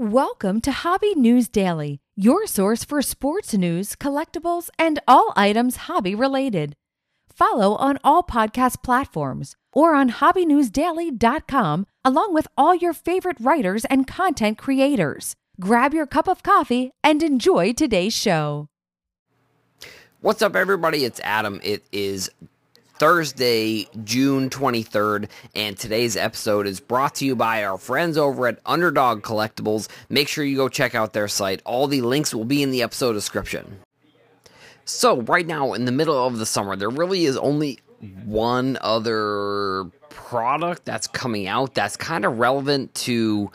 Welcome to Hobby News Daily, your source for sports news, collectibles, and all items hobby related. Follow on all podcast platforms or on hobbynewsdaily.com along with all your favorite writers and content creators. Grab your cup of coffee and enjoy today's show. What's up, everybody? It's Adam. It is Thursday, June 23rd, and today's episode is brought to you by our friends over at Underdog Collectibles. Make sure you go check out their site. All the links will be in the episode description. So, right now, in the middle of the summer, there really is only one other product that's coming out that's kind of relevant to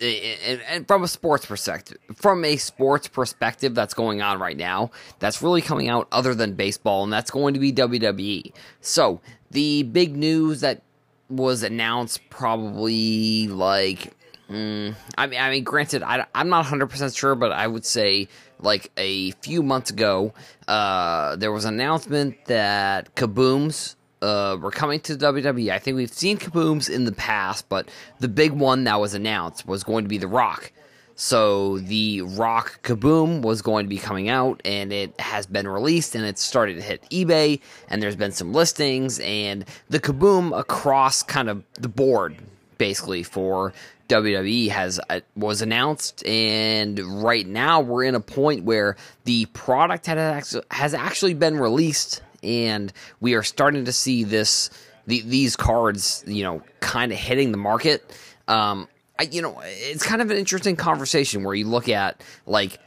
and, from a sports perspective, from a sports perspective that's going on right now, that's really coming out other than baseball, and that's going to be WWE. So the big news that was announced probably like mm, I mean I mean granted I, I'm not 100% sure but I would say like a few months ago uh, there was an announcement that Kabooms uh, were coming to WWE. I think we've seen kabooms in the past, but the big one that was announced was going to be The Rock. So the Rock Kaboom was going to be coming out, and it has been released, and it's started to hit eBay, and there's been some listings, and the Kaboom across kind of the board, basically for WWE has uh, was announced, and right now we're in a point where the product has actually been released and we are starting to see this the, these cards, you know, kind of hitting the market. Um, I, you know, it's kind of an interesting conversation where you look at like,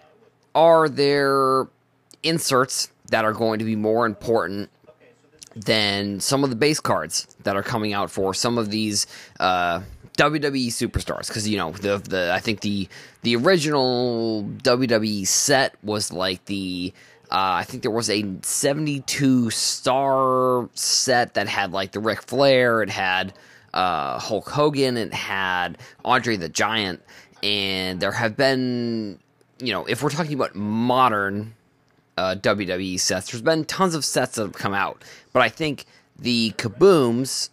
are there inserts that are going to be more important than some of the base cards that are coming out for some of these uh, WWE superstars? Because you know, the the I think the the original WWE set was like the uh, I think there was a 72 star set that had like the Ric Flair, it had uh, Hulk Hogan, it had Andre the Giant, and there have been, you know, if we're talking about modern uh, WWE sets, there's been tons of sets that have come out, but I think the kabooms,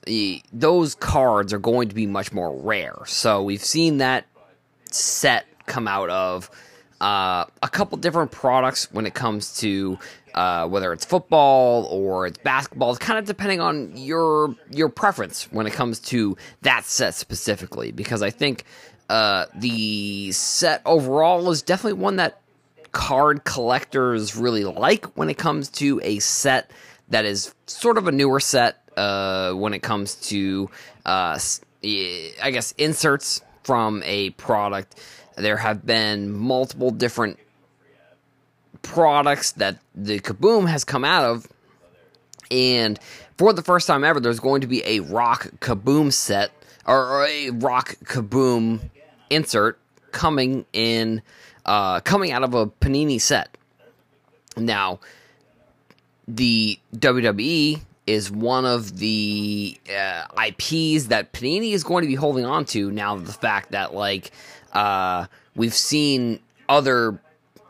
those cards are going to be much more rare. So we've seen that set come out of uh, a couple different products when it comes to uh, whether it's football or it's basketball. It's kind of depending on your your preference when it comes to that set specifically. Because I think uh, the set overall is definitely one that card collectors really like when it comes to a set that is sort of a newer set. Uh, when it comes to, uh, I guess, inserts from a product there have been multiple different products that the Kaboom has come out of. And for the first time ever, there's going to be a Rock Kaboom set or a Rock Kaboom insert coming in, uh, coming out of a Panini set. Now, the WWE is one of the uh, IPs that Panini is going to be holding on to now. The fact that like uh, we've seen other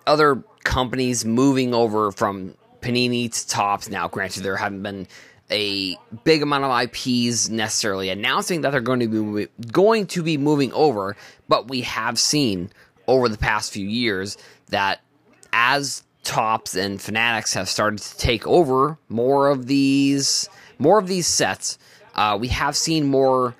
other companies moving over from Panini to Topps Now, granted, there haven't been a big amount of IPs necessarily announcing that they're going to be going to be moving over, but we have seen over the past few years that as Topps and Fanatics have started to take over more of these more of these sets, uh, we have seen more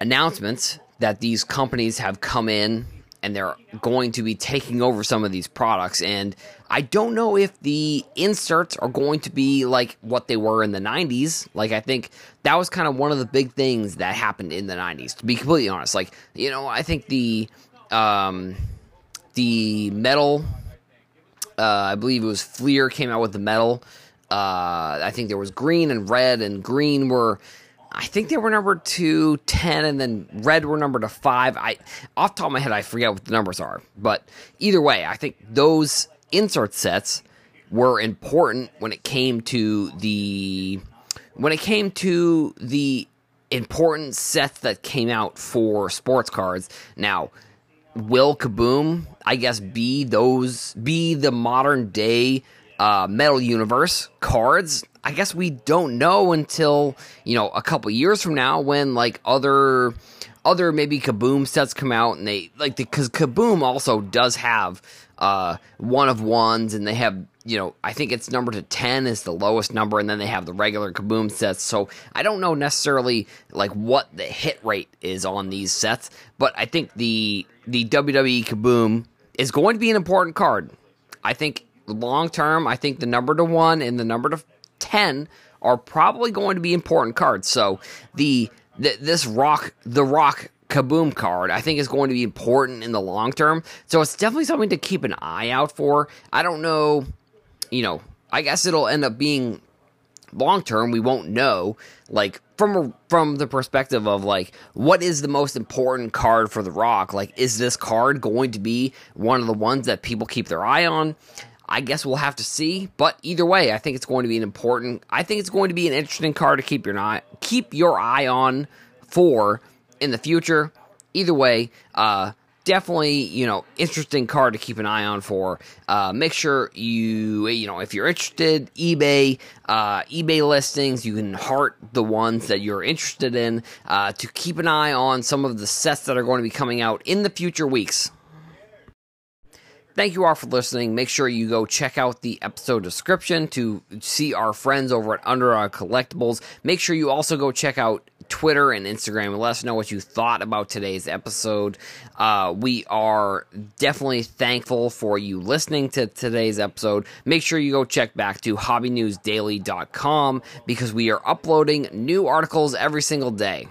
announcements that these companies have come in and they're going to be taking over some of these products. And I don't know if the inserts are going to be like what they were in the 90s. Like, I think that was kind of one of the big things that happened in the 90s, to be completely honest. Like, you know, I think the, um, the metal, I believe it was Fleer came out with the metal. Uh, I think there was green and red, and green were I think they were number two, 10, and then red were number to five. I off top of my head, I forget what the numbers are. But either way, I think those insert sets were important when it came to the when it came to the important sets that came out for sports cards. Now, will Kaboom, I guess, be those be the modern day uh, Metal Universe cards? I guess we don't know until you know a couple years from now when like other other maybe Kaboom sets come out and they like because Kaboom also does have uh, one of ones and they have you know I think it's number to ten is the lowest number and then they have the regular Kaboom sets. So I don't know necessarily like what the hit rate is on these sets, but I think the the WWE Kaboom is going to be an important card. I think long term, I think the number to one and the number to ten are probably going to be important cards. So the, the this rock the rock kaboom card I think is going to be important in the long term. So it's definitely something to keep an eye out for. I don't know, you know, I guess it'll end up being long term we won't know like from from the perspective of like what is the most important card for the rock like is this card going to be one of the ones that people keep their eye on I guess we'll have to see. But either way, I think it's going to be an important. I think it's going to be an interesting card to keep your eye keep your eye on for in the future. Either way, uh, definitely you know interesting card to keep an eye on for. Uh, make sure you you know if you're interested, eBay uh, eBay listings, you can heart the ones that you're interested in uh, to keep an eye on some of the sets that are going to be coming out in the future weeks. Thank you all for listening. Make sure you go check out the episode description to see our friends over at Underdog Collectibles. Make sure you also go check out Twitter and Instagram and let us know what you thought about today's episode. Uh, we are definitely thankful for you listening to today's episode. Make sure you go check back to hobbynewsdaily.com because we are uploading new articles every single day.